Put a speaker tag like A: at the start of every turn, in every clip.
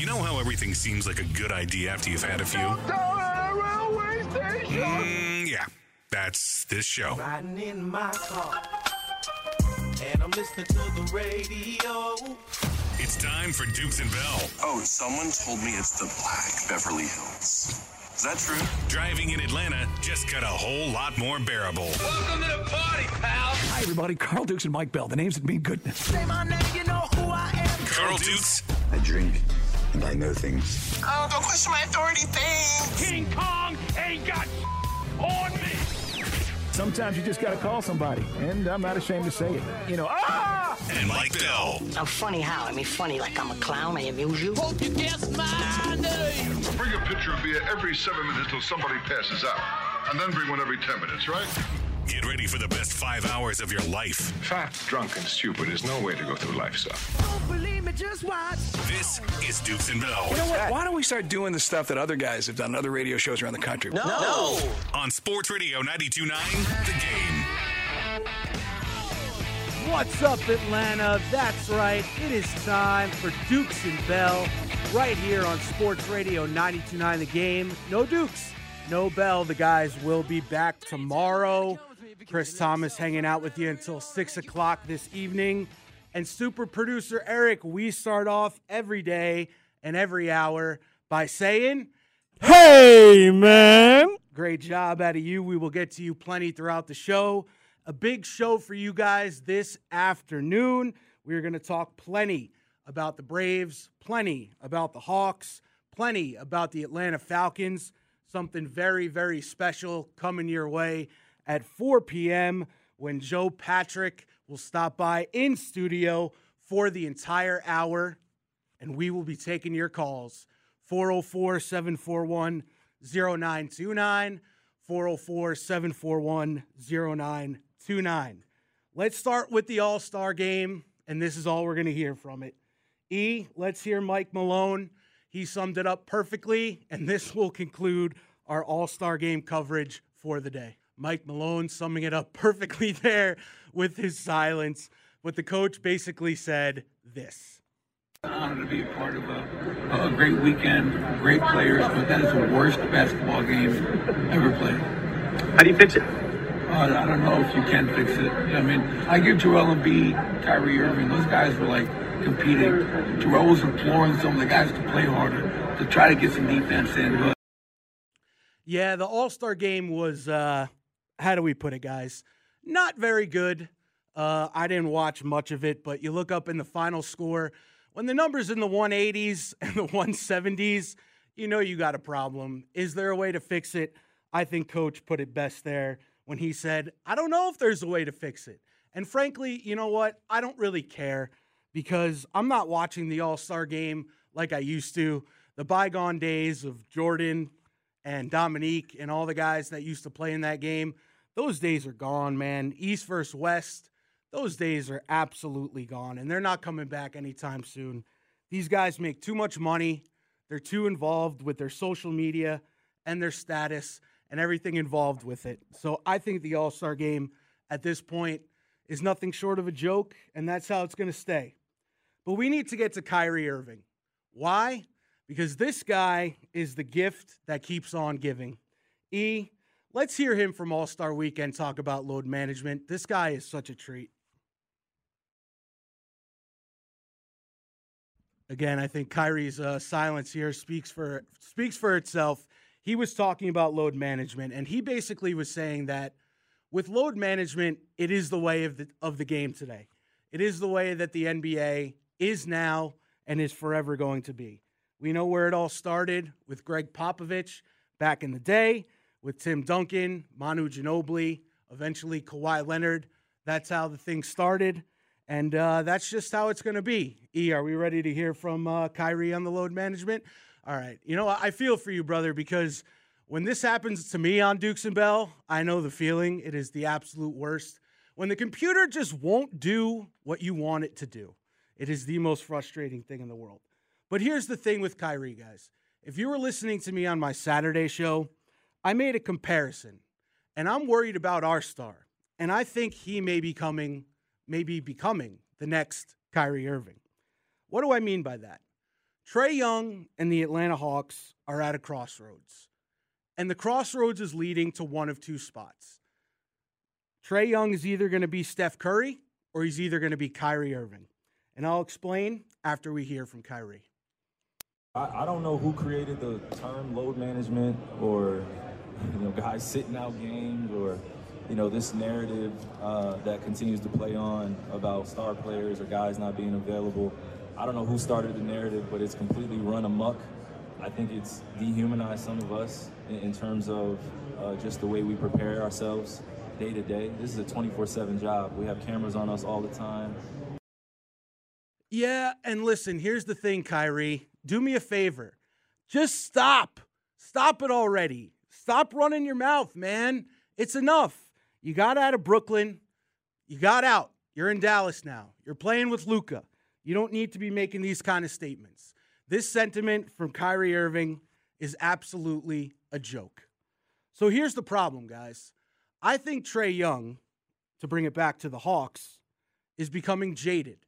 A: You know how everything seems like a good idea after you've had a few? Mm, yeah, that's this show.
B: Riding in my car, and I'm listening to the radio.
A: It's time for Dukes and Bell.
C: Oh, someone told me it's the Black Beverly Hills. Is that true?
A: Driving in Atlanta just got a whole lot more bearable.
B: Welcome to the party, pal.
D: Hi, everybody. Carl Dukes and Mike Bell. The names that mean goodness.
B: Say my name, you know who I am.
A: Carl Dukes
E: I drink and I know things.
C: Oh, don't question my authority thing.
F: King Kong ain't got on me.
D: Sometimes you just got to call somebody, and I'm not ashamed to say it. You know, ah!
A: and Mike Bell.
G: I'm funny how? I mean, funny like I'm a clown. I amuse you.
B: Hope you guess my name.
H: Bring a pitcher of beer every seven minutes till somebody passes out. And then bring one every ten minutes, right?
A: Get ready for the best five hours of your life.
H: Fat, drunk, and stupid is no way to go through life, sir.
B: Don't believe me, just watch.
A: This is Dukes and Bell
D: You know what? Why don't we start doing the stuff that other guys have done, other radio shows around the country?
G: No.
A: on Sports Radio 92.9 The Game.
I: What's up, Atlanta? That's right. It is time for Dukes and Bell right here on Sports Radio 929 The Game. No Dukes, no Bell. The guys will be back tomorrow. Chris Thomas hanging out with you until 6 o'clock this evening. And super producer Eric, we start off every day and every hour by saying, Hey, man. Great job out of you. We will get to you plenty throughout the show. A big show for you guys this afternoon. We're going to talk plenty about the Braves, plenty about the Hawks, plenty about the Atlanta Falcons. Something very, very special coming your way at 4 p.m. when Joe Patrick will stop by in studio for the entire hour and we will be taking your calls 404 741 0929. 404 741 0929. Let's start with the All Star game, and this is all we're going to hear from it. E, let's hear Mike Malone. He summed it up perfectly, and this will conclude our All Star game coverage for the day. Mike Malone summing it up perfectly there with his silence. But the coach basically said this.
J: honored to be a part of a, a great weekend, great players, but that is the worst basketball game ever played.
K: How do you fix it?
J: Uh, I don't know if you can fix it. I mean, I give Joel Embiid, Kyrie Irving, those guys were like competing. Joel was imploring some of the guys to play harder, to try to get some defense in. But
I: Yeah, the All Star game was, uh, how do we put it, guys? Not very good. Uh, I didn't watch much of it, but you look up in the final score, when the number's in the 180s and the 170s, you know you got a problem. Is there a way to fix it? I think Coach put it best there when he said, I don't know if there's a way to fix it. And frankly, you know what? I don't really care because I'm not watching the All Star game like I used to. The bygone days of Jordan and Dominique and all the guys that used to play in that game, those days are gone, man. East versus West, those days are absolutely gone, and they're not coming back anytime soon. These guys make too much money. They're too involved with their social media and their status and everything involved with it. So I think the All Star game at this point is nothing short of a joke, and that's how it's going to stay. But we need to get to Kyrie Irving. Why? Because this guy is the gift that keeps on giving. E, let's hear him from All Star Weekend talk about load management. This guy is such a treat. Again, I think Kyrie's uh, silence here speaks for speaks for itself. He was talking about load management, and he basically was saying that with load management, it is the way of the of the game today. It is the way that the NBA is now and is forever going to be. We know where it all started with Gregg Popovich back in the day, with Tim Duncan, Manu Ginobili, eventually Kawhi Leonard. That's how the thing started. And uh, that's just how it's going to be. E, are we ready to hear from uh, Kyrie on the load management? All right. You know, I feel for you, brother, because when this happens to me on Dukes and Bell, I know the feeling. It is the absolute worst. When the computer just won't do what you want it to do, it is the most frustrating thing in the world. But here's the thing with Kyrie, guys. If you were listening to me on my Saturday show, I made a comparison, and I'm worried about our star. And I think he may be coming, maybe becoming the next Kyrie Irving. What do I mean by that? Trae Young and the Atlanta Hawks are at a crossroads. And the crossroads is leading to one of two spots. Trae Young is either going to be Steph Curry or he's either going to be Kyrie Irving. And I'll explain after we hear from Kyrie.
K: I, I don't know who created the term load management or you know guys sitting out games or you know this narrative uh, that continues to play on about star players or guys not being available. I don't know who started the narrative, but it's completely run amok. I think it's dehumanized some of us in, in terms of uh, just the way we prepare ourselves day to day. This is a 24/7 job. We have cameras on us all the time.
I: Yeah, and listen, here's the thing, Kyrie. Do me a favor. Just stop. Stop it already. Stop running your mouth, man. It's enough. You got out of Brooklyn. You got out. You're in Dallas now. You're playing with Luka. You don't need to be making these kind of statements. This sentiment from Kyrie Irving is absolutely a joke. So here's the problem, guys. I think Trae Young, to bring it back to the Hawks, is becoming jaded.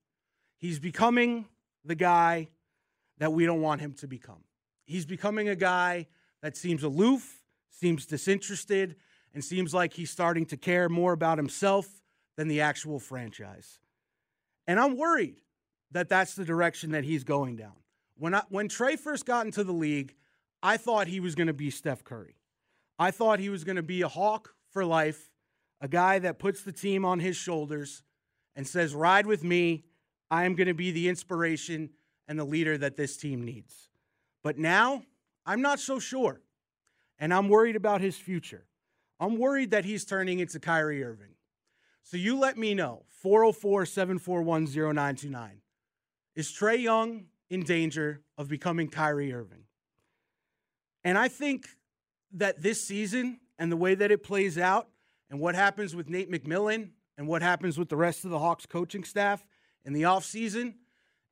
I: He's becoming the guy that we don't want him to become. He's becoming a guy that seems aloof, seems disinterested, and seems like he's starting to care more about himself than the actual franchise. And I'm worried that that's the direction that he's going down. When I, when Trae first got into the league, I thought he was going to be Steph Curry. I thought he was going to be a hawk for life, a guy that puts the team on his shoulders and says, "Ride with me. I am going to be the inspiration and the leader that this team needs." But now, I'm not so sure. And I'm worried about his future. I'm worried that he's turning into Kyrie Irving. So you let me know 404 741 0929. Is Trae Young in danger of becoming Kyrie Irving? And I think that this season and the way that it plays out and what happens with Nate McMillan and what happens with the rest of the Hawks coaching staff in the offseason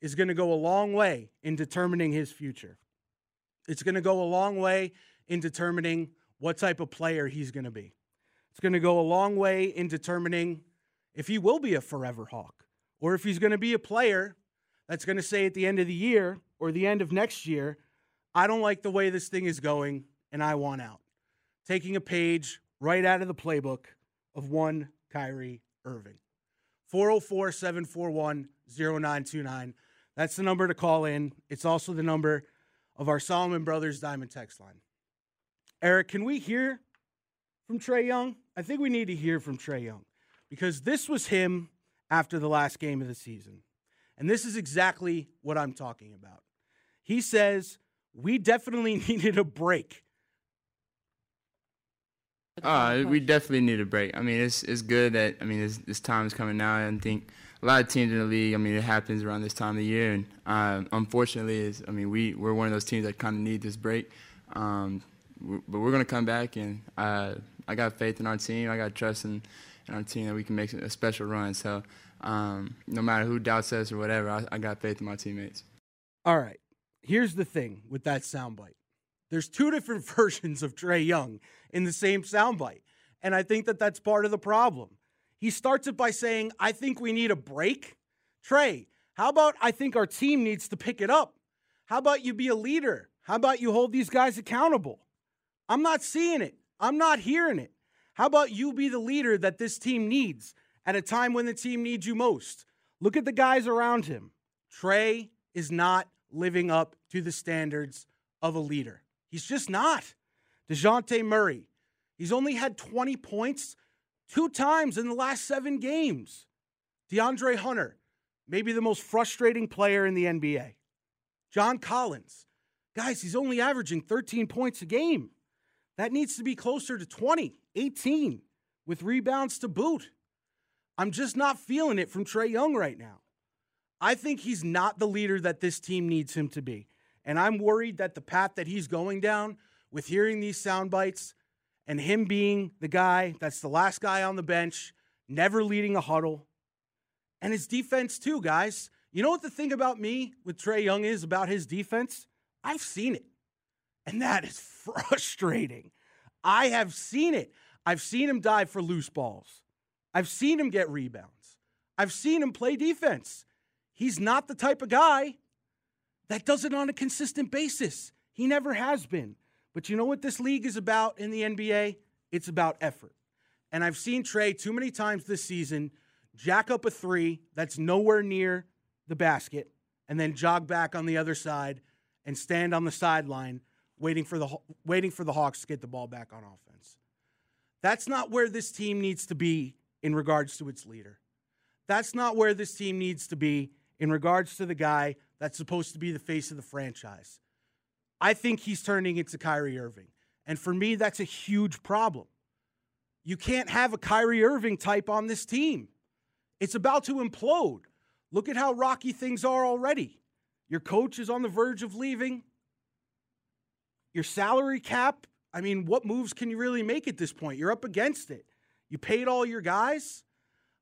I: is going to go a long way in determining his future. It's going to go a long way in determining what type of player he's going to be. It's going to go a long way in determining if he will be a forever Hawk or if he's going to be a player that's going to say at the end of the year or the end of next year, I don't like the way this thing is going and I want out. Taking a page right out of the playbook of one Kyrie Irving. 404 741 0929. That's the number to call in. It's also the number of our Solomon Brothers Diamond text line. Eric, can we hear from Trae Young? I think we need to hear from Trae Young because this was him after the last game of the season. And this is exactly what I'm talking about. He says, We definitely needed a break.
L: Uh, we definitely need a break. I mean, it's it's good that I mean this this time is coming now. I think a lot of teams in the league. I mean, it happens around this time of year, and uh, unfortunately, is I mean we we're one of those teams that kind of need this break. Um, but we're gonna come back, and uh, I got faith in our team. I got trust in, in our team that we can make a special run. So um, no matter who doubts us or whatever, I, I got faith in my teammates.
I: All right. Here's the thing with that soundbite. There's two different versions of Trae Young in the same soundbite. And I think that that's part of the problem. He starts it by saying, I think we need a break. Trae, how about I think our team needs to pick it up? How about you be a leader? How about you hold these guys accountable? I'm not seeing it. I'm not hearing it. How about you be the leader that this team needs at a time when the team needs you most? Look at the guys around him. Trae is not living up to the standards of a leader. He's just not. DeJounte Murray, he's only had 20 points two times in the last seven games. DeAndre Hunter, maybe the most frustrating player in the NBA. John Collins, guys, he's only averaging 13 points a game. That needs to be closer to 20, 18, with rebounds to boot. I'm just not feeling it from Trae Young right now. I think he's not the leader that this team needs him to be. And I'm worried that the path that he's going down with hearing these sound bites and him being the guy that's the last guy on the bench, never leading a huddle, and his defense, too, guys. You know what the thing about me with Trae Young is about his defense? I've seen it. And that is frustrating. I have seen it. I've seen him dive for loose balls. I've seen him get rebounds. I've seen him play defense. He's not the type of guy that does it on a consistent basis. He never has been. But you know what this league is about in the NBA? It's about effort. And I've seen Trae too many times this season jack up a three that's nowhere near the basket and then jog back on the other side and stand on the sideline waiting for the waiting for the Hawks to get the ball back on offense. That's not where this team needs to be in regards to its leader. That's not where this team needs to be in regards to the guy that's supposed to be the face of the franchise. I think he's turning into Kyrie Irving. And for me, that's a huge problem. You can't have a Kyrie Irving type on this team. It's about to implode. Look at how rocky things are already. Your coach is on the verge of leaving. Your salary cap, I mean, what moves can you really make at this point? You're up against it. You paid all your guys.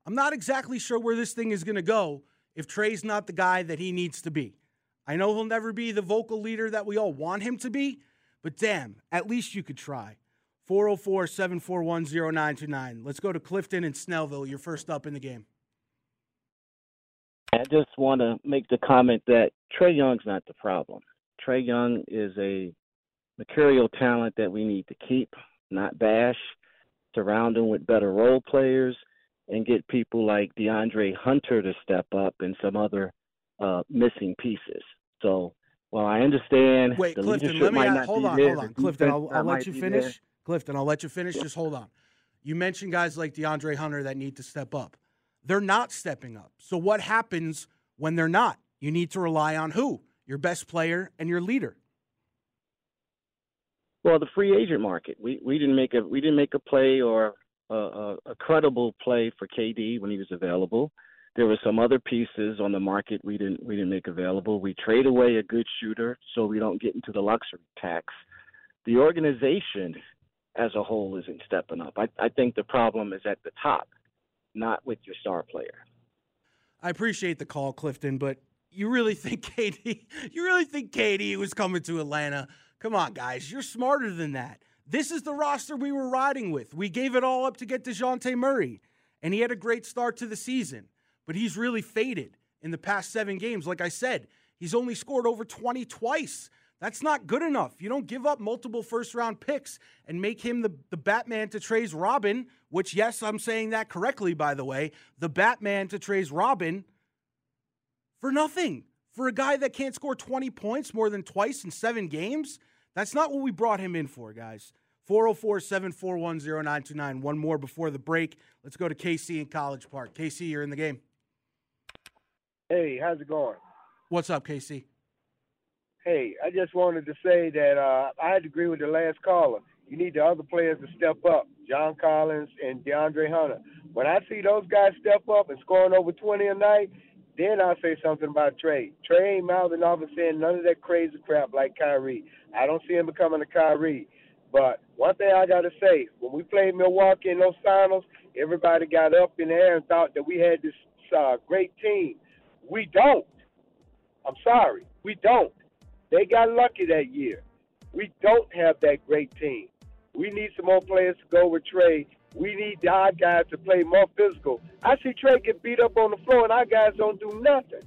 I: I'm not exactly sure where this thing is going to go if Trae's not the guy that he needs to be. I know he'll never be the vocal leader that we all want him to be, but damn, at least you could try. 404 741 0929. Let's go to Clifton and Snellville. You're first up in the game.
M: I just want to make the comment that Trae Young's not the problem. Trae Young is a mercurial talent that we need to keep, not bash, surround him with better role players, and get people like DeAndre Hunter to step up and some other uh, missing pieces. So while I understand
I: Wait,
M: the
I: Clifton,
M: leadership
I: let me
M: might not
I: hold
M: be
I: on,
M: there,
I: hold on. Clifton, I'll, I'll let you finish.
M: there.
I: Clifton, I'll let you finish. Just hold on. You mentioned guys like DeAndre Hunter that need to step up. They're not stepping up. So what happens when they're not? You need to rely on who? Your best player and your leader.
M: Well, the free agent market. We we didn't make a we didn't make a play or a, a, a credible play for KD when he was available. There were some other pieces on the market we didn't we didn't make available. We trade away a good shooter so we don't get into the luxury tax. The organization as a whole isn't stepping up. I, I think the problem is at the top, not with your star player.
I: I appreciate the call, Clifton, but you really think KD you really think KD was coming to Atlanta? Come on, guys. You're smarter than that. This is the roster we were riding with. We gave it all up to get DeJounte Murray, and he had a great start to the season, but he's really faded in the past seven games. Like I said, he's only scored over 20 twice. That's not good enough. You don't give up multiple first round picks and make him the, the Batman to Trae's Robin, which, yes, I'm saying that correctly, by the way. The Batman to Trae's Robin for nothing. For a guy that can't score 20 points more than twice in seven games, that's not what we brought him in for, guys. 404 741 0929. One more before the break. Let's go to KC in College Park. KC, you're in the game.
N: Hey, how's it going?
I: What's up, KC?
N: Hey, I just wanted to say that uh, I had to agree with the last caller. You need the other players to step up, John Collins and DeAndre Hunter. When I see those guys step up and scoring over 20 a night, then I'll say something about Trae. Trae ain't mouthing off and saying none of that crazy crap like Kyrie. I don't see him becoming a Kyrie. But one thing I got to say, when we played Milwaukee in those finals, everybody got up in the air and thought that we had this uh, great team. We don't. I'm sorry. We don't. They got lucky that year. We don't have that great team. We need some more players to go with Trae. We need our guys to play more physical. I see Trae get beat up on the floor, and our guys don't do nothing.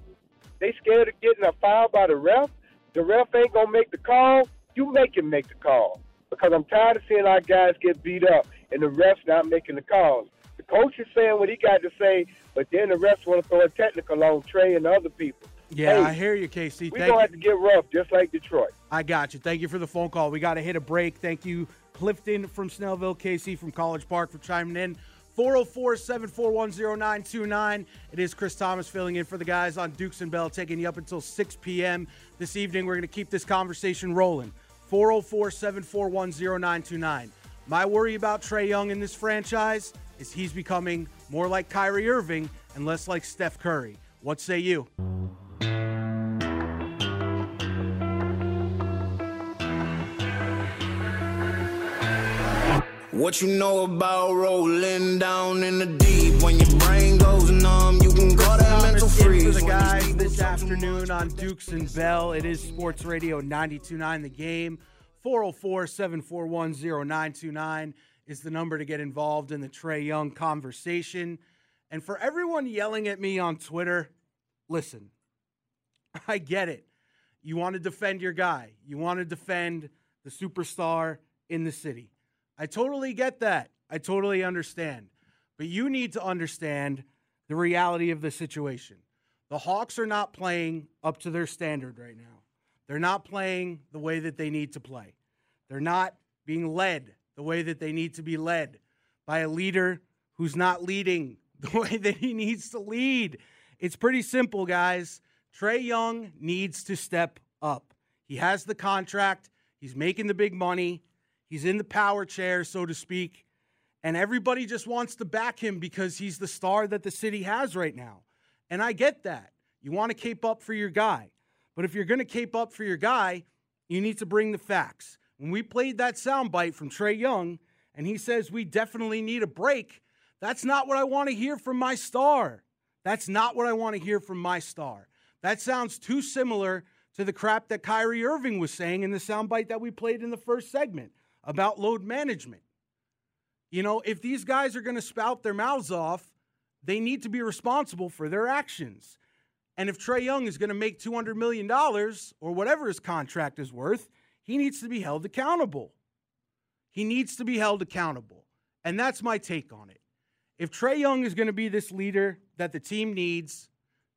N: They scared of getting a foul by the ref. The ref ain't gonna make the call. You make him make the call because I'm tired of seeing our guys get beat up and the refs not making the calls. The coach is saying what he got to say, but then the refs want to throw a technical on Trae and other people.
I: Yeah,
N: Hey,
I: I hear you, KC.
N: We
I: Thank
N: gonna
I: you.
N: have to get rough, just like Detroit.
I: I got you. Thank you for the phone call. We got to hit a break. Thank you, Clifton from Snellville, KC from College Park for chiming in. 404 741 0929. It is Chris Thomas filling in for the guys on Dukes and Bell, taking you up until 6 p.m. this evening. We're going to keep this conversation rolling. 404 741 0929. My worry about Trae Young in this franchise is he's becoming more like Kyrie Irving and less like Steph Curry. What say you?
O: What you know about rolling down in the deep? When your brain goes numb, you can call that mental freeze.
I: the guys this afternoon on Dukes and Bell. It is Sports Radio 92.9 The Game. 404-741-0929 is the number to get involved in the Trae Young conversation. And for everyone yelling at me on Twitter, listen, I get it. You want to defend your guy. You want to defend the superstar in the city. I totally get that. I totally understand. But you need to understand the reality of the situation. The Hawks are not playing up to their standard right now. They're not playing the way that they need to play. They're not being led the way that they need to be led by a leader who's not leading the way that he needs to lead. It's pretty simple, guys. Trae Young needs to step up. He has the contract, he's making the big money, he's in the power chair, so to speak. And everybody just wants to back him because he's the star that the city has right now. And I get that. You want to cape up for your guy. But if you're going to cape up for your guy, you need to bring the facts. When we played that soundbite from Trae Young, and he says we definitely need a break, that's not what I want to hear from my star. That's not what I want to hear from my star. That sounds too similar to the crap that Kyrie Irving was saying in the soundbite that we played in the first segment about load management. You know, if these guys are going to spout their mouths off, they need to be responsible for their actions. And if Trae Young is going to make $200 million or whatever his contract is worth, he needs to be held accountable. He needs to be held accountable. And that's my take on it. If Trae Young is going to be this leader that the team needs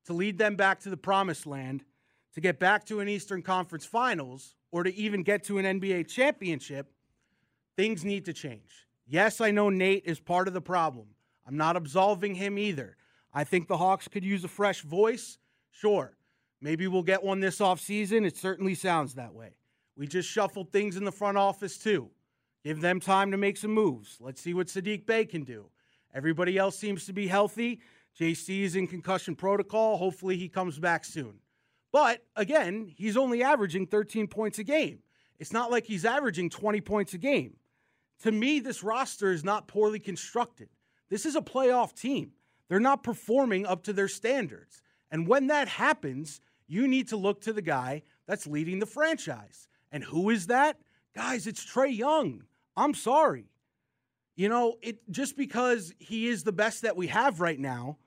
I: to lead them back to the promised land, to get back to an Eastern Conference Finals, or to even get to an NBA championship, things need to change. Yes, I know Nate is part of the problem. I'm not absolving him either. I think the Hawks could use a fresh voice. Sure. Maybe we'll get one this offseason. It certainly sounds that way. We just shuffled things in the front office, too. Give them time to make some moves. Let's see what Saddiq Bey can do. Everybody else seems to be healthy. JC is in concussion protocol. Hopefully, he comes back soon. But again, he's only averaging 13 points a game. It's not like he's averaging 20 points a game. To me, this roster is not poorly constructed. This is a playoff team. They're not performing up to their standards. And when that happens, you need to look to the guy that's leading the franchise. And who is that? Guys, it's Trae Young. I'm sorry. You know, it just because he is the best that we have right now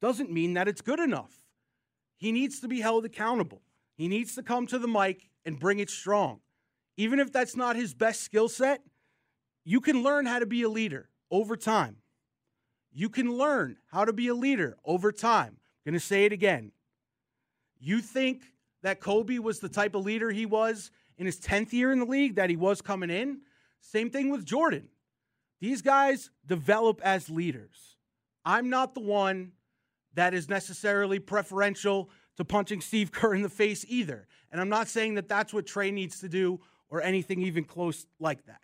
I: doesn't mean that it's good enough. He needs to be held accountable. He needs to come to the mic and bring it strong. Even if that's not his best skill set, you can learn how to be a leader over time. You can learn how to be a leader over time. I'm going to say it again. You think that Kobe was the type of leader he was in his 10th year in the league that he was coming in? Same thing with Jordan. These guys develop as leaders. I'm not the one that is necessarily preferential to punching Steve Kerr in the face either. And I'm not saying that that's what Trae needs to do or anything even close like that.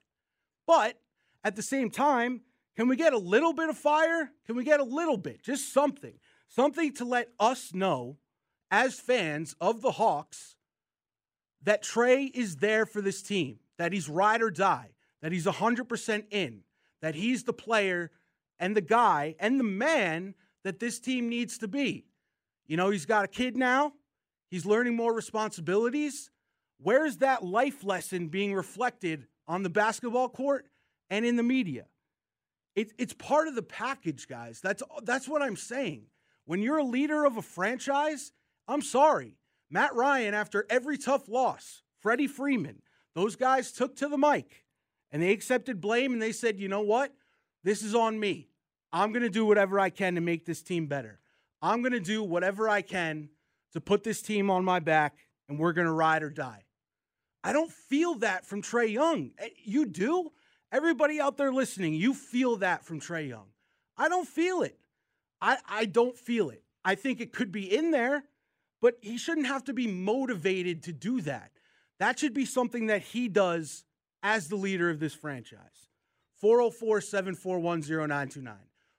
I: But at the same time, can we get a little bit of fire? Can we get a little bit? Just something. Something to let us know as fans of the Hawks that Trae is there for this team, that he's ride or die, that he's 100% in, that he's the player and the guy and the man that this team needs to be. You know, he's got a kid now, he's learning more responsibilities. Where's that life lesson being reflected on the basketball court and in the media? It, it's part of the package, guys. That's, that's what I'm saying. When you're a leader of a franchise, I'm sorry. Matt Ryan, after every tough loss, Freddie Freeman, those guys took to the mic and they accepted blame and they said, you know what? This is on me. I'm going to do whatever I can to make this team better. I'm going to do whatever I can to put this team on my back and we're going to ride or die. I don't feel that from Trae Young. Eh, you do? Everybody out there listening, you feel that from Trae Young. I don't feel it. I, I don't feel it. I think it could be in there, but he shouldn't have to be motivated to do that. That should be something that he does as the leader of this franchise. 404 741 0929.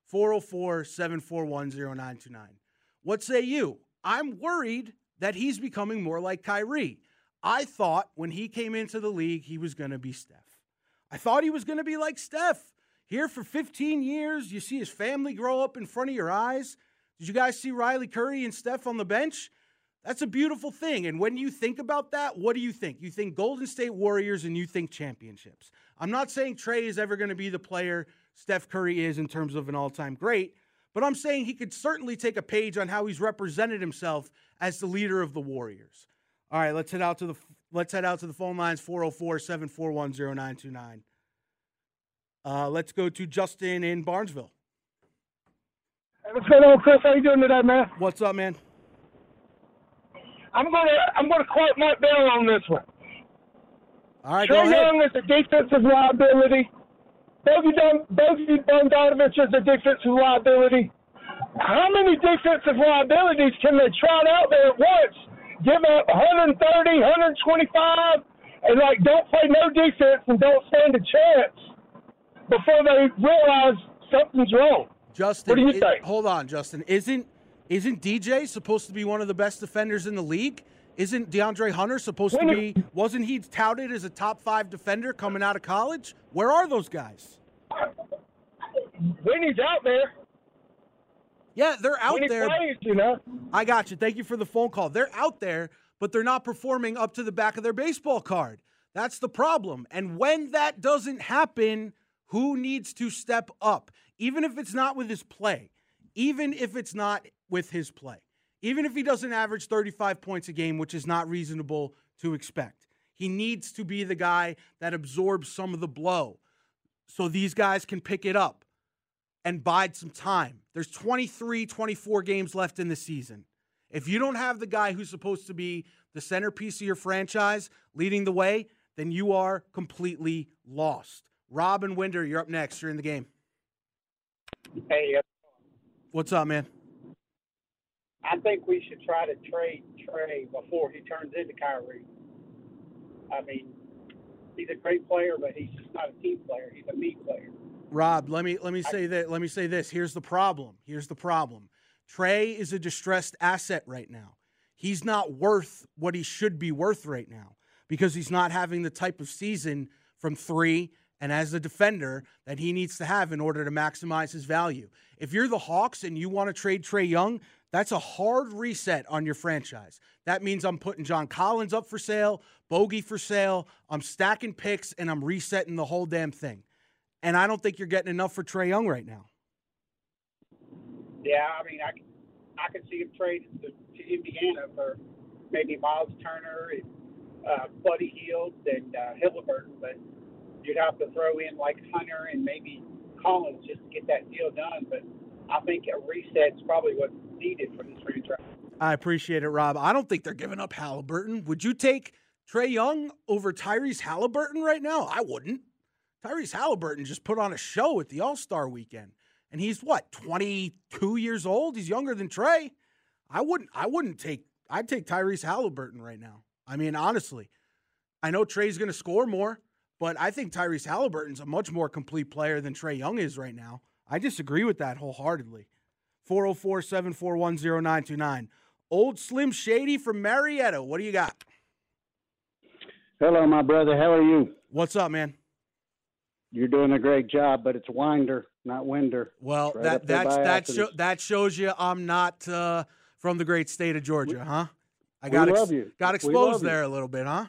I: 404 741 0929. What say you? I'm worried that he's becoming more like Kyrie. I thought when he came into the league, he was going to be Steph. I thought he was going to be like Steph. Here for 15 years, you see his family grow up in front of your eyes. Did you guys see Riley Curry and Steph on the bench? That's a beautiful thing. And when you think about that, what do you think? You think Golden State Warriors and you think championships. I'm not saying Trae is ever going to be the player Steph Curry is in terms of an all time great, but I'm saying he could certainly take a page on how he's represented himself as the leader of the Warriors. All right, let's head out to the let's head out to the phone lines 404-741-0929. Uh, let's go to Justin in Barnesville.
P: What's going on, Chris? How you doing today, man?
I: What's up, man?
P: I'm gonna I'm gonna quote Mike Bell on this one.
I: All right, Trae.
P: Young is a defensive liability. Bogey Bogdanovich is a defensive liability. How many defensive liabilities can they trot out there at once? Give up 130, 125, and like don't play no defense and don't stand a chance before they realize something's wrong.
I: Justin,
P: What do you
I: i-
P: think?
I: Hold on, Justin. Isn't isn't DJ supposed to be one of the best defenders in the league? Isn't DeAndre Hunter supposed to
P: When
I: be? Wasn't he touted as a top five defender coming out of college? Where are those guys?
P: When he's out there,
I: Yeah, they're out there.
P: plays, you know.
I: I got you. Thank you for the phone call. They're out there, but they're not performing up to the back of their baseball card. That's the problem. And when that doesn't happen, who needs to step up? Even if it's not with his play, even if it's not with his play, even if he doesn't average 35 points a game, which is not reasonable to expect, he needs to be the guy that absorbs some of the blow so these guys can pick it up and bide some time. There's 23, 24 games left in the season. If you don't have the guy who's supposed to be the centerpiece of your franchise leading the way, then you are completely lost. Rob and Winder, you're up next. You're in the game.
Q: Hey, uh,
I: What's up, man?
Q: I think we should try to trade Trae before he turns into Kyrie. I mean, he's a great player, but he's just not a team player. He's a me player.
I: Rob, let me let me say that let me say this. Here's the problem. Here's the problem. Trae is a distressed asset right now. He's not worth what he should be worth right now because he's not having the type of season from 3 and as a defender that he needs to have in order to maximize his value. If you're the Hawks and you want to trade Trae Young, that's a hard reset on your franchise. That means I'm putting John Collins up for sale, Bogey for sale, I'm stacking picks and I'm resetting the whole damn thing. And I don't think you're getting enough for Trae Young right now.
Q: Yeah, I mean, I can, I can see him trade to, to Indiana for maybe Miles Turner and uh, Buddy Hield and uh, but you'd have to throw in like Hunter and maybe Collins just to get that deal done. But I think a reset's probably what's needed for this franchise.
I: I appreciate it, Rob. I don't think they're giving up Halliburton. Would you take Trae Young over Tyrese Halliburton right now? I wouldn't. Tyrese Halliburton just put on a show at the All Star weekend. And he's what, 22 years old? He's younger than Trae. I wouldn't I wouldn't take I'd take Tyrese Halliburton right now. I mean, honestly. I know Trae's gonna score more, but I think Tyrese Halliburton's a much more complete player than Trae Young is right now. I disagree with that wholeheartedly. 404 741 0929. Old Slim Shady from Marietta. What do you got?
R: Hello, my brother. How are you?
I: What's up, man?
R: You're doing a great job, but it's Winder, not Winder.
I: Well,
R: right
I: that that's that show, that shows you I'm not uh, from the great state of Georgia, huh? I
R: we
I: got
R: you.
I: got exposed there a little bit, huh?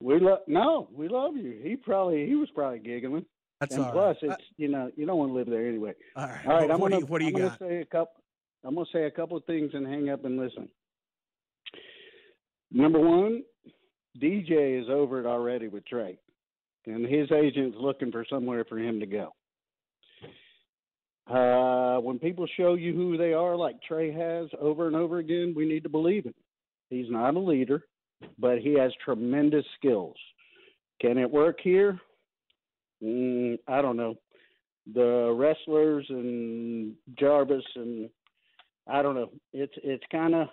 R: We love no, we love you. He probably he was probably giggling.
I: That's
R: and
I: all
R: plus,
I: right.
R: it's you know you don't want to live there anyway.
I: All right.
R: All right,
I: What-
R: I'm
I: what
R: gonna
I: you- what do you
R: I'm gonna say a couple. I'm gonna say a couple of things and hang up and listen. Number one, DJ is over it already with Trae, and his agent's looking for somewhere for him to go. Uh, when people show you who they are, like Trae has over and over again, we need to believe him. He's not a leader, but he has tremendous skills. Can it work here? Mm, I don't know. The wrestlers and Jarvis and I don't know. It's it's kind of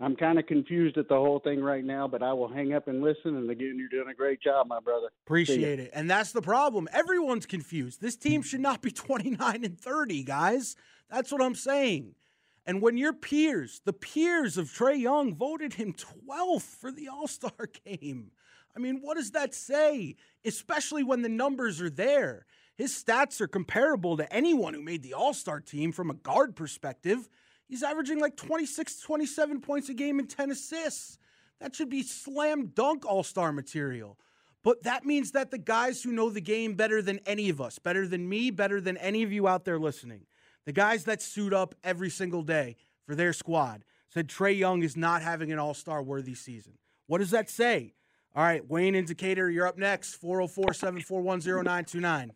R: I'm kind of confused at the whole thing right now, but I will hang up and listen. And again, you're doing a great job, my brother.
I: Appreciate it. And that's the problem. Everyone's confused. This team should not be 29 and 30, guys. That's what I'm saying. And when your peers, the peers of Trae Young, voted him 12th for the All Star game, I mean, what does that say? Especially when the numbers are there. His stats are comparable to anyone who made the All Star team from a guard perspective. He's averaging like 26, 27 points a game and 10 assists. That should be slam dunk All Star material. But that means that the guys who know the game better than any of us, better than me, better than any of you out there listening, the guys that suit up every single day for their squad, said Trae Young is not having an all star worthy season. What does that say? All right, Wayne in Decatur, you're up next 404 741 0929.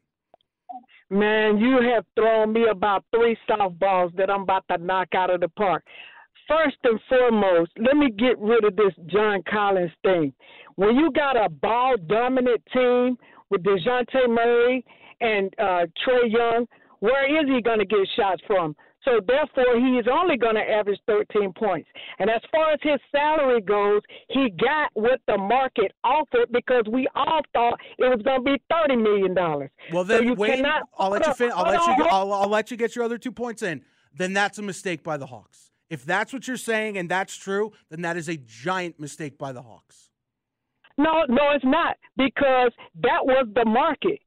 P: Man, you have thrown me about three softballs that I'm about to knock out of the park. First and foremost, let me get rid of this John Collins thing. When you got a ball dominant team with DeJounte Murray and uh, Trae Young, where is he going to get shots from? So therefore, he is only going to average 13 points. And as far as his salary goes, he got what the market offered because we all thought it was going to be 30 million dollars.
I: Well, then
P: so you
I: Wayne,
P: cannot,
I: I'll let you fin- I'll let you
P: on,
I: get,
P: hold
I: I'll, I'll let you get your other two points in. Then that's a mistake by the Hawks. If that's what you're saying and that's true, then that is a giant mistake by the Hawks.
P: No, no, it's not because that was the market.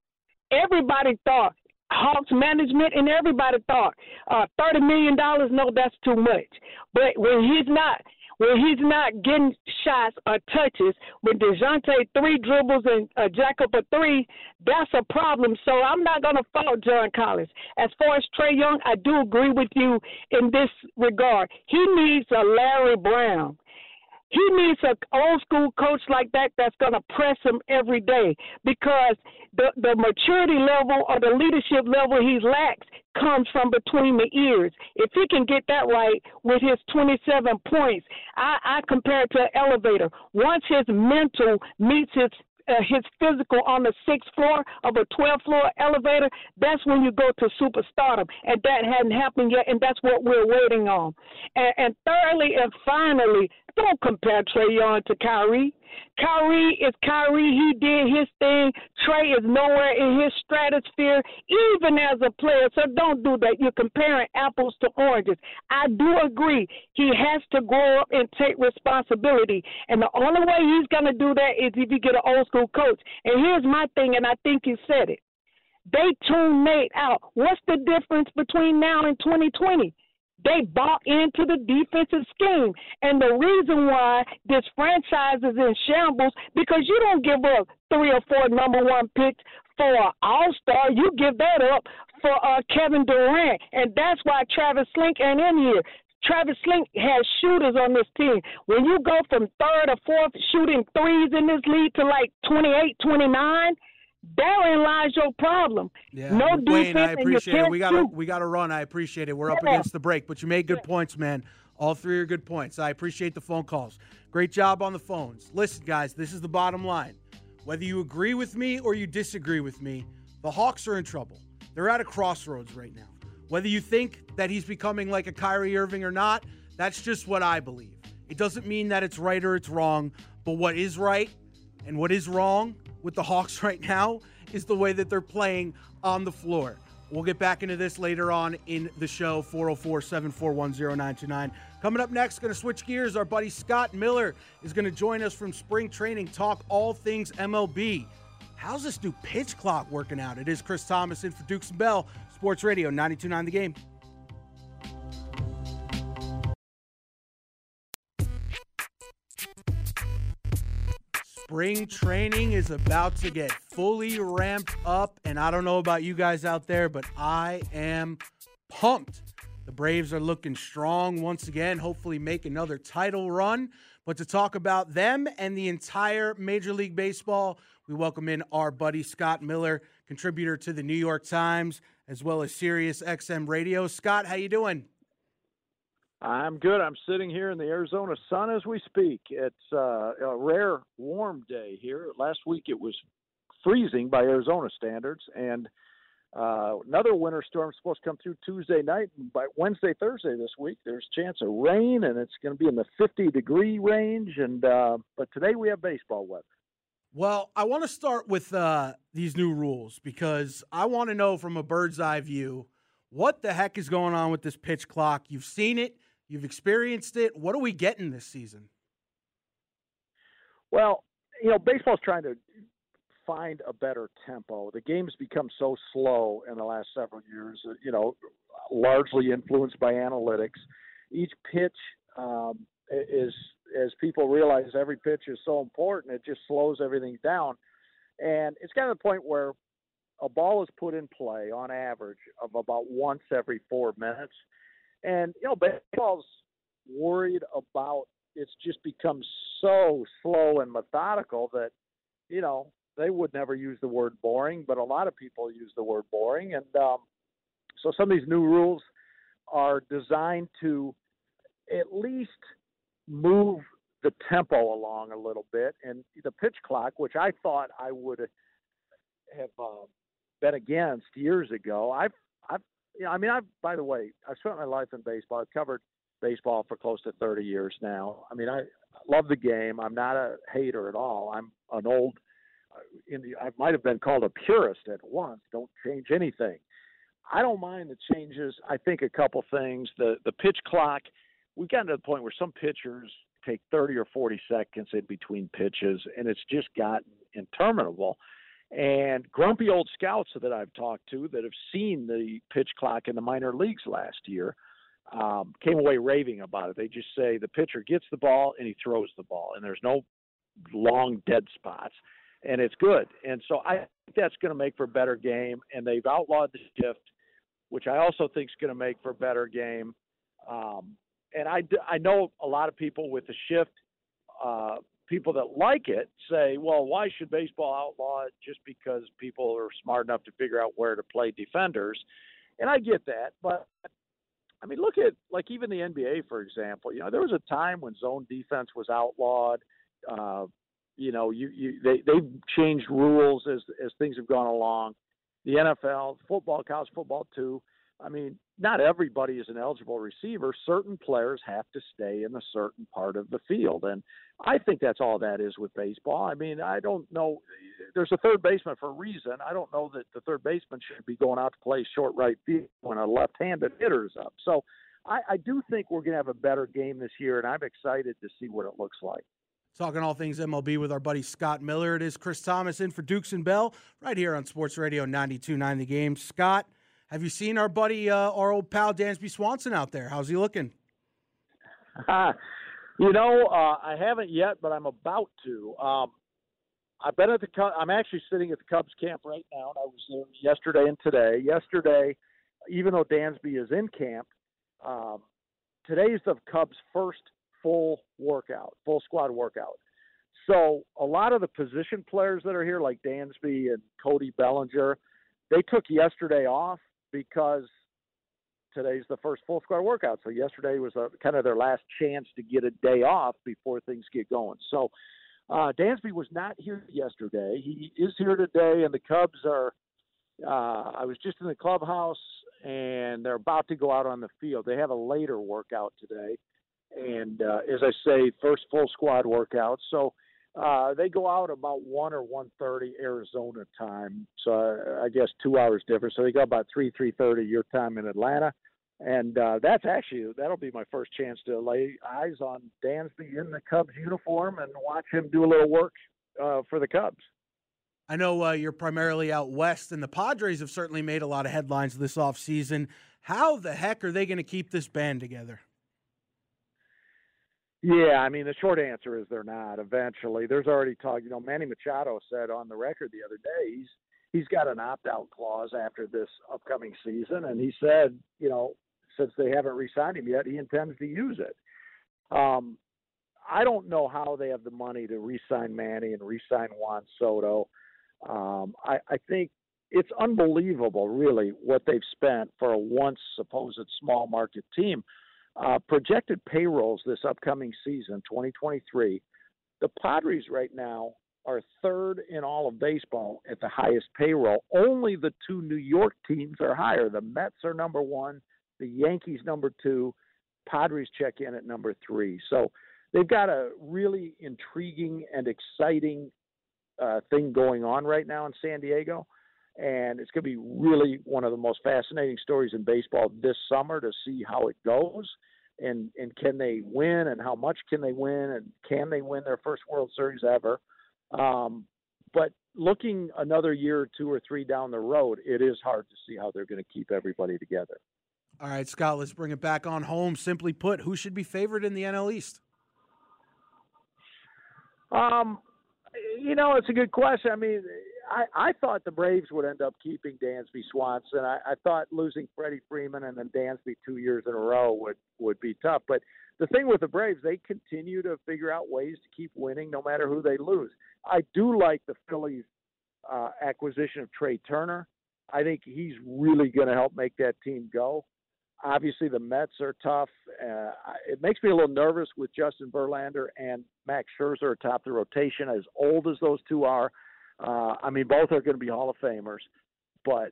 P: Everybody thought Hawks management and everybody thought uh, thirty million dollars. No, that's too much. But when he's not, when he's not getting shots or touches, when Dejounte three dribbles and uh, jack up a three, that's a problem. So I'm not to fault John Collins. As far as Trae Young, I do agree with you in this regard. He needs a Larry Brown. He needs an old school coach like that that's going to press him every day because the the maturity level or the leadership level he lacks comes from between the ears. If he can get that right with his 27 points, I, I compare it to an elevator. Once his mental meets his uh, his physical on the sixth floor of a 12 floor elevator, that's when you go to superstardom. And that hadn't happened yet, and that's what we're waiting on. And, and thirdly and finally, don't compare Trae Young to Kyrie. Kyrie is Kyrie. He did his thing. Trae is nowhere in his stratosphere, even as a player. So don't do that. You're comparing apples to oranges. I do agree. He has to grow up and take responsibility. And the only way he's going to do that is if you get an old school coach. And here's my thing, and I think you said it. They tune Nate out. What's the difference between now and 2020? They bought into the defensive scheme. And the reason why this franchise is in shambles because you don't give up three or four number one picks for an all star. You give that up for uh, Kevin Durant. And that's why Travis Schlenk ain't in here. Travis Schlenk has shooters on this team. When you go from third or fourth shooting threes in this league to like 28, 29, therein lies your problem.
I: Yeah,
P: no
I: Wayne,
P: defense,
I: I
P: and
I: appreciate it. We got to we got to run. I appreciate it. We're up against the break, but you made good points, man. All three are good points. I appreciate the phone calls. Great job on the phones. Listen, guys, this is the bottom line. Whether you agree with me or you disagree with me, the Hawks are in trouble. They're at a crossroads right now. Whether you think that he's becoming like a Kyrie Irving or not, that's just what I believe. It doesn't mean that it's right or it's wrong, but what is right and what is wrong with the Hawks right now is the way that they're playing on the floor. We'll get back into this later on in the show, 404 741 0929. Coming up next, going to switch gears. Our buddy Scott Miller is going to join us from spring training, talk all things MLB. How's this new pitch clock working out? It is Chris Thomas in for Dukes and Bell, Sports Radio 929 The Game. Spring training is about to get fully ramped up, and I don't know about you guys out there, but I am pumped. The Braves are looking strong once again, hopefully, make another title run. But to talk about them and the entire Major League Baseball, we welcome in our buddy Scott Miller, contributor to the New York Times as well as Sirius XM Radio. Scott, how you doing?
S: I'm good. I'm sitting here in the Arizona sun as we speak. It's uh, a rare warm day here. Last week it was freezing by Arizona standards, and uh, another winter storm supposed to come through Tuesday night. And by Wednesday, Thursday this week, there's a chance of rain, and it's going to be in the 50 degree range. And uh, but today we have baseball weather.
I: Well, I want to start with uh, these new rules because I want to know from a bird's eye view what the heck is going on with this pitch clock. You've seen it, you've experienced it. What are we getting this season?
S: Well, you know, baseball's trying to find a better tempo. The game's become so slow in the last several years, you know, largely influenced by analytics. Each pitch um, is, as people realize, every pitch is so important, it just slows everything down. And it's gotten to the point where a ball is put in play on average of about once every four minutes. And, you know, baseball's worried about it's just become so slow and methodical that you know they would never use the word boring, but a lot of people use the word boring, and um, so some of these new rules are designed to at least move the tempo along a little bit. And the pitch clock, which I thought I would have uh, been against years ago, I've, I've, you know, I mean, I've, by the way, I've spent my life in baseball. I've covered baseball for close to 30 years now. I mean, I love the game. I'm not a hater at all. I'm an old, uh, in the, I might have been called a purist at once. Don't change anything. I don't mind the changes. I think a couple things. The the pitch clock. We've gotten to the point where some pitchers take 30 or 40 seconds in between pitches, and it's just gotten interminable. And grumpy old scouts that I've talked to that have seen the pitch clock in the minor leagues last year um, came away raving about it. They just say the pitcher gets the ball and he throws the ball, and there's no long dead spots, and it's good. And so I think that's going to make for a better game. And they've outlawed the shift, which I also think is going to make for a better game. Um, and I, I know a lot of people with the shift, uh, people that like it say, well, why should baseball outlaw it just because people are smart enough to figure out where to play defenders? And I get that, but I mean, look at like even the NBA, for example. You know, there was a time when zone defense was outlawed. Uh, you know, you, you they they've changed rules as as things have gone along. The NFL, football, college football too. I mean, not everybody is an eligible receiver. Certain players have to stay in a certain part of the field. And I think that's all that is with baseball. I mean, I don't know. There's a third baseman for a reason. I don't know that the third baseman should be going out to play short right field when a left handed hitter is up. So I, I do think we're going to have a better game this year, and I'm excited to see what it looks like.
I: Talking all things MLB with our buddy Scott Miller. It is Chris Thomas in for Dukes and Bell right here on Sports Radio 92.9 The Game. Scott, have you seen our buddy, uh, our old pal Dansby Swanson out there? How's he looking?
S: you know, uh, I haven't yet, but I'm about to. Um, I've been at the. I'm actually sitting at the Cubs camp right now, and I was there yesterday and today. Yesterday, even though Dansby is in camp, um, today's the Cubs' first full workout, full squad workout. So a lot of the position players that are here, like Dansby and Cody Bellinger, they took yesterday off because today's the first full squad workout. So yesterday was a, kind of their last chance to get a day off before things get going. So uh, Dansby was not here yesterday. He is here today, and the Cubs are. Uh, I was just in the clubhouse, and they're about to go out on the field. They have a later workout today, and uh, as I say, first full squad workout. So uh, they go out about one or one thirty Arizona time, so uh, I guess two hours difference. So they go about three three thirty your time in Atlanta, and uh, that's actually that'll be my first chance to lay eyes on Dansby in the Cubs uniform and watch him do a little work uh, for the Cubs.
I: I know uh, you're primarily out west, and the Padres have certainly made a lot of headlines this offseason. How the heck are they going to keep this band together?
S: Yeah, I mean the short answer is they're not. Eventually, there's already talk. You know, Manny Machado said on the record the other day he's he's got an opt-out clause after this upcoming season, and he said, you know, since they haven't re-signed him yet, he intends to use it. Um, I don't know how they have the money to re-sign Manny and re-sign Juan Soto. Um, I, I think it's unbelievable, really, what they've spent for a once supposed small market team. Uh, projected payrolls this upcoming season, 2023, the Padres right now are third in all of baseball at the highest payroll. Only the two New York teams are higher. The Mets are number one, the Yankees number two, Padres check in at number three. So they've got a really intriguing and exciting uh, thing going on right now in San Diego and it's going to be really one of the most fascinating stories in baseball this summer to see how it goes and and can they win and how much can they win and can they win their first World Series ever. Um, but looking another year or two or three down the road it is hard to see how they're going to keep everybody together.
I: All right Scott let's bring it back on home. Simply put who should be favored in the NL East?
S: Um you know it's a good question. I mean I, I thought the Braves would end up keeping Dansby Swanson. I, I thought losing Freddie Freeman and then Dansby two years in a row would would be tough. But the thing with the Braves, they continue to figure out ways to keep winning no matter who they lose. I do like the Phillies' uh, acquisition of Trea Turner. I think he's really going to help make that team go. Obviously, the Mets are tough. Uh, it makes me a little nervous with Justin Verlander and Max Scherzer atop the rotation. As old as those two are, uh, I mean, both are going to be Hall of Famers, but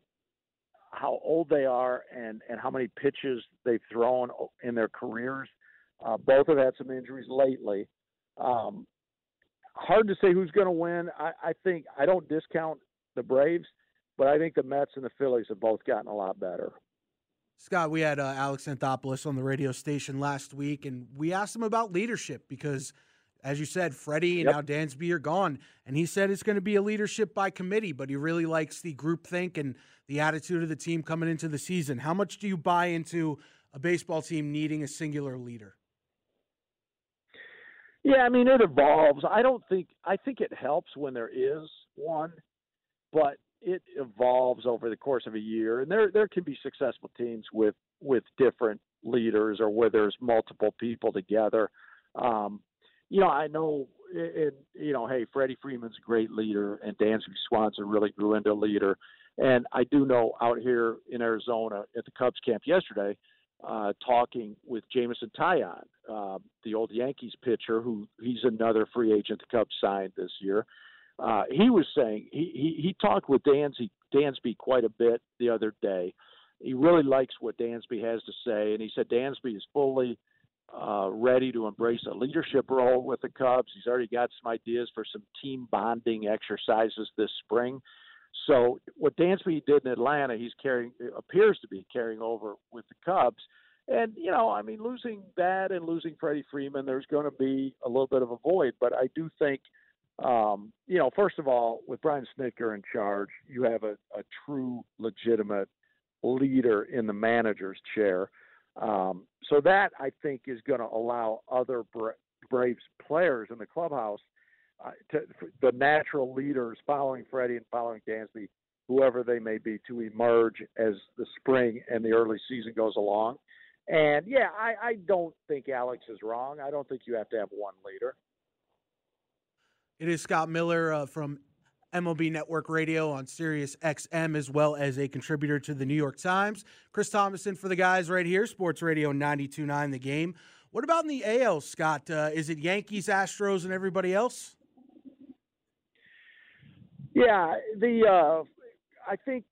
S: how old they are and and how many pitches they've thrown in their careers. Uh, both have had some injuries lately. Um, hard to say who's going to win. I, I think I don't discount the Braves, but I think the Mets and the Phillies have both gotten a lot better.
I: Scott, we had uh, Alex Anthopoulos on the radio station last week, and we asked him about leadership because, as you said, Freddie and
S: Yep.
I: now Dansby are gone, and he said it's going to be a leadership by committee, but he really likes the group think and the attitude of the team coming into the season. How much do you buy into a baseball team needing a singular leader?
S: Yeah, I mean it evolves. I don't think I think it helps when there is one, but it evolves over the course of a year. And there there can be successful teams with with different leaders or where there's multiple people together. Um, you know, I know, and you know, hey, Freddie Freeman's a great leader, and Dansby Swanson really grew into a leader. And I do know out here in Arizona at the Cubs camp yesterday, uh, talking with Jameson Taillon, uh, the old Yankees pitcher, who he's another free agent the Cubs signed this year. Uh, he was saying he, he he talked with Dansby Dansby quite a bit the other day. He really likes what Dansby has to say, and he said Dansby is fully uh, ready to embrace a leadership role with the Cubs. He's already got some ideas for some team bonding exercises this spring. So what Dansby did in Atlanta, he's carrying appears to be carrying over with the Cubs. And you know, I mean, losing that and losing Freddie Freeman, there's going to be a little bit of a void. But I do think, um, you know, first of all, with Brian Snitker in charge, you have a, a true, legitimate leader in the manager's chair. Um, so that I think is going to allow other Bra- Braves players in the clubhouse uh, to the natural leaders following Freddie and following Dansby, whoever they may be, to emerge as the spring and the early season goes along. And yeah, I, I don't think Alex is wrong. I don't think you have to have one leader.
I: It is Scott Miller uh, from MLB Network Radio on Sirius XM, as well as a contributor to the New York Times. Chris Thomas in for the guys right here, Sports Radio 92.9 The Game. What about in the AL, Scott? Uh, is it Yankees, Astros, and everybody else?
S: Yeah, the uh, I think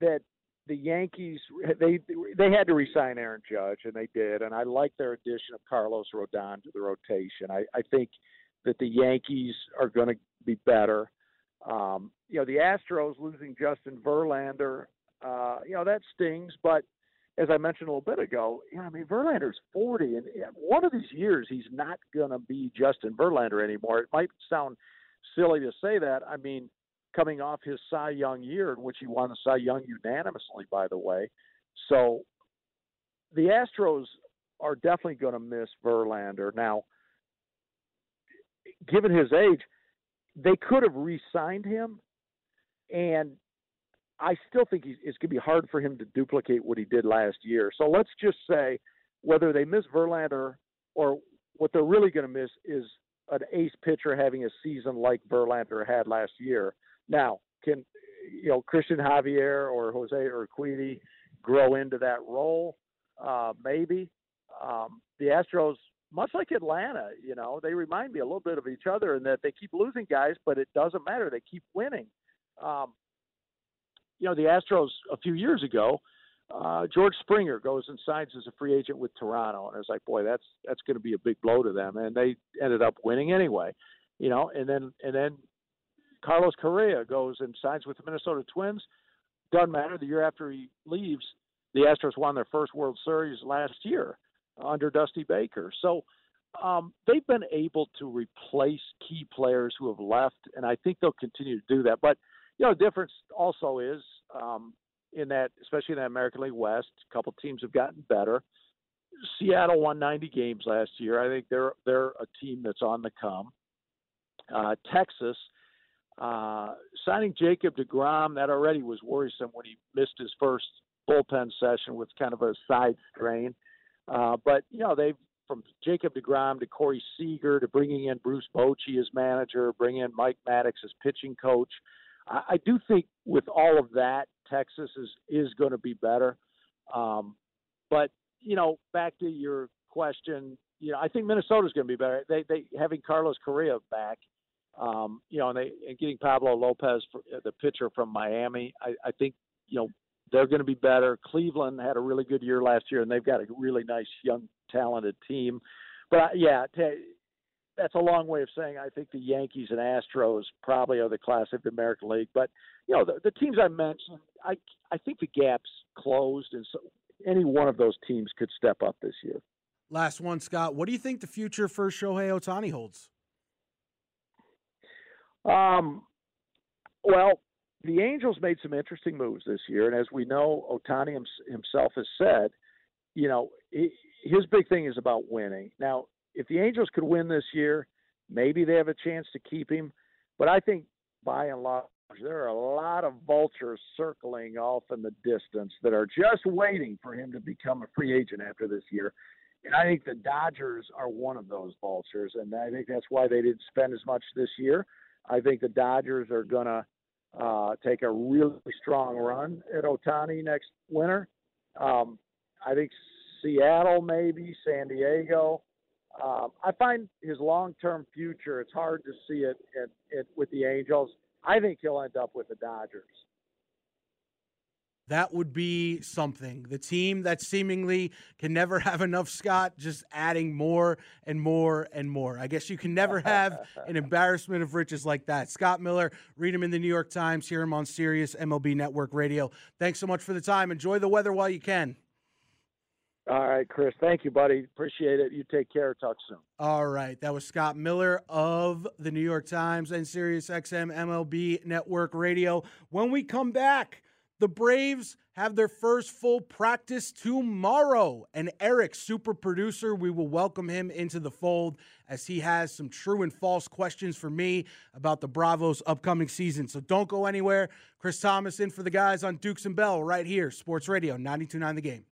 S: that the Yankees they they had to resign Aaron Judge and they did, and I like their addition of Carlos Rodon to the rotation. I, I think that the Yankees are going to be better. Um, you know, the Astros losing Justin Verlander, uh, you know that stings, but as I mentioned a little bit ago, you know, I mean Verlander's 40, and one of these years he's not going to be Justin Verlander anymore. It might sound silly to say that. I mean, coming off his Cy Young year, in which he won the Cy Young unanimously, by the way. So the Astros are definitely going to miss Verlander. Now, given his age, they could have re signed him, and I still think it's going to be hard for him to duplicate what he did last year. So let's just say whether they miss Verlander or what they're really going to miss is an ace pitcher having a season like Verlander had last year. Now, can you know Cristian Javier or Jose Urquidy grow into that role? Uh, maybe. Um, the Astros, much like Atlanta, you know, they remind me a little bit of each other in that they keep losing guys, but it doesn't matter. They keep winning. Um, you know, the Astros a few years ago, uh, George Springer goes and signs as a free agent with Toronto, and I was like, boy, that's that's going to be a big blow to them, and they ended up winning anyway, you know. And then and then Carlos Correa goes and signs with the Minnesota Twins. Doesn't matter. The year after he leaves, the Astros won their first World Series last year under Dusty Baker. So um, they've been able to replace key players who have left, and I think they'll continue to do that. But you know, the difference also is um, in that, especially in the American League West, a couple teams have gotten better. Seattle won 90 games last year. I think they're they're a team that's on the come. Uh, Texas, Uh, signing Jacob DeGrom, that already was worrisome when he missed his first bullpen session with kind of a side strain. Uh, but, you know, they've from Jacob DeGrom to Corey Seager to bringing in Bruce Bochy as manager, bringing in Mike Maddux as pitching coach. I, I do think with all of that, Texas is is going to be better. Um, but you know, back to your question, you know, I think Minnesota's going to be better. They they having Carlos Correa back, um, you know, and they and getting Pablo Lopez, for, the pitcher from Miami. I, I think you know they're going to be better. Cleveland had a really good year last year, and they've got a really nice young talented team. But uh, yeah, t- that's a long way of saying I think the Yankees and Astros probably are the class of the American League. But you know, the, the teams I mentioned, I I think the gap's closed, and so any one of those teams could step up this year.
I: Last one, Scott. What do you think the future for Shohei Ohtani holds?
S: Um, well, the Angels made some interesting moves this year, and as we know, Ohtani himself has said, you know, his big thing is about winning. Now, if the Angels could win this year, maybe they have a chance to keep him. But I think by and large, there are a lot of vultures circling off in the distance that are just waiting for him to become a free agent after this year. And I think the Dodgers are one of those vultures, and I think that's why they didn't spend as much this year. I think the Dodgers are going to uh, take a really strong run at Ohtani next winter. Um, I think Seattle, maybe San Diego. Um, I find his long-term future. It's hard to see it, it, it with the Angels. I think he'll end up with the Dodgers.
I: That would be something. The team that seemingly can never have enough, Scott, just adding more and more and more. I guess you can never have an embarrassment of riches like that. Scott Miller, read him in the New York Times, hear him on Sirius MLB Network Radio. Thanks so much for the time. Enjoy the weather while you can.
S: All right, Chris. Thank you, buddy. Appreciate it. You take care. Talk soon.
I: All right. That was Scott Miller of the New York Times and Sirius XM MLB Network Radio. When we come back, the Braves have their first full practice tomorrow. And Eric, super producer, we will welcome him into the fold as he has some true and false questions for me about the Bravos' upcoming season. So don't go anywhere. Chris Thomas in for the guys on Dukes and Bell right here, Sports Radio 929 The Game.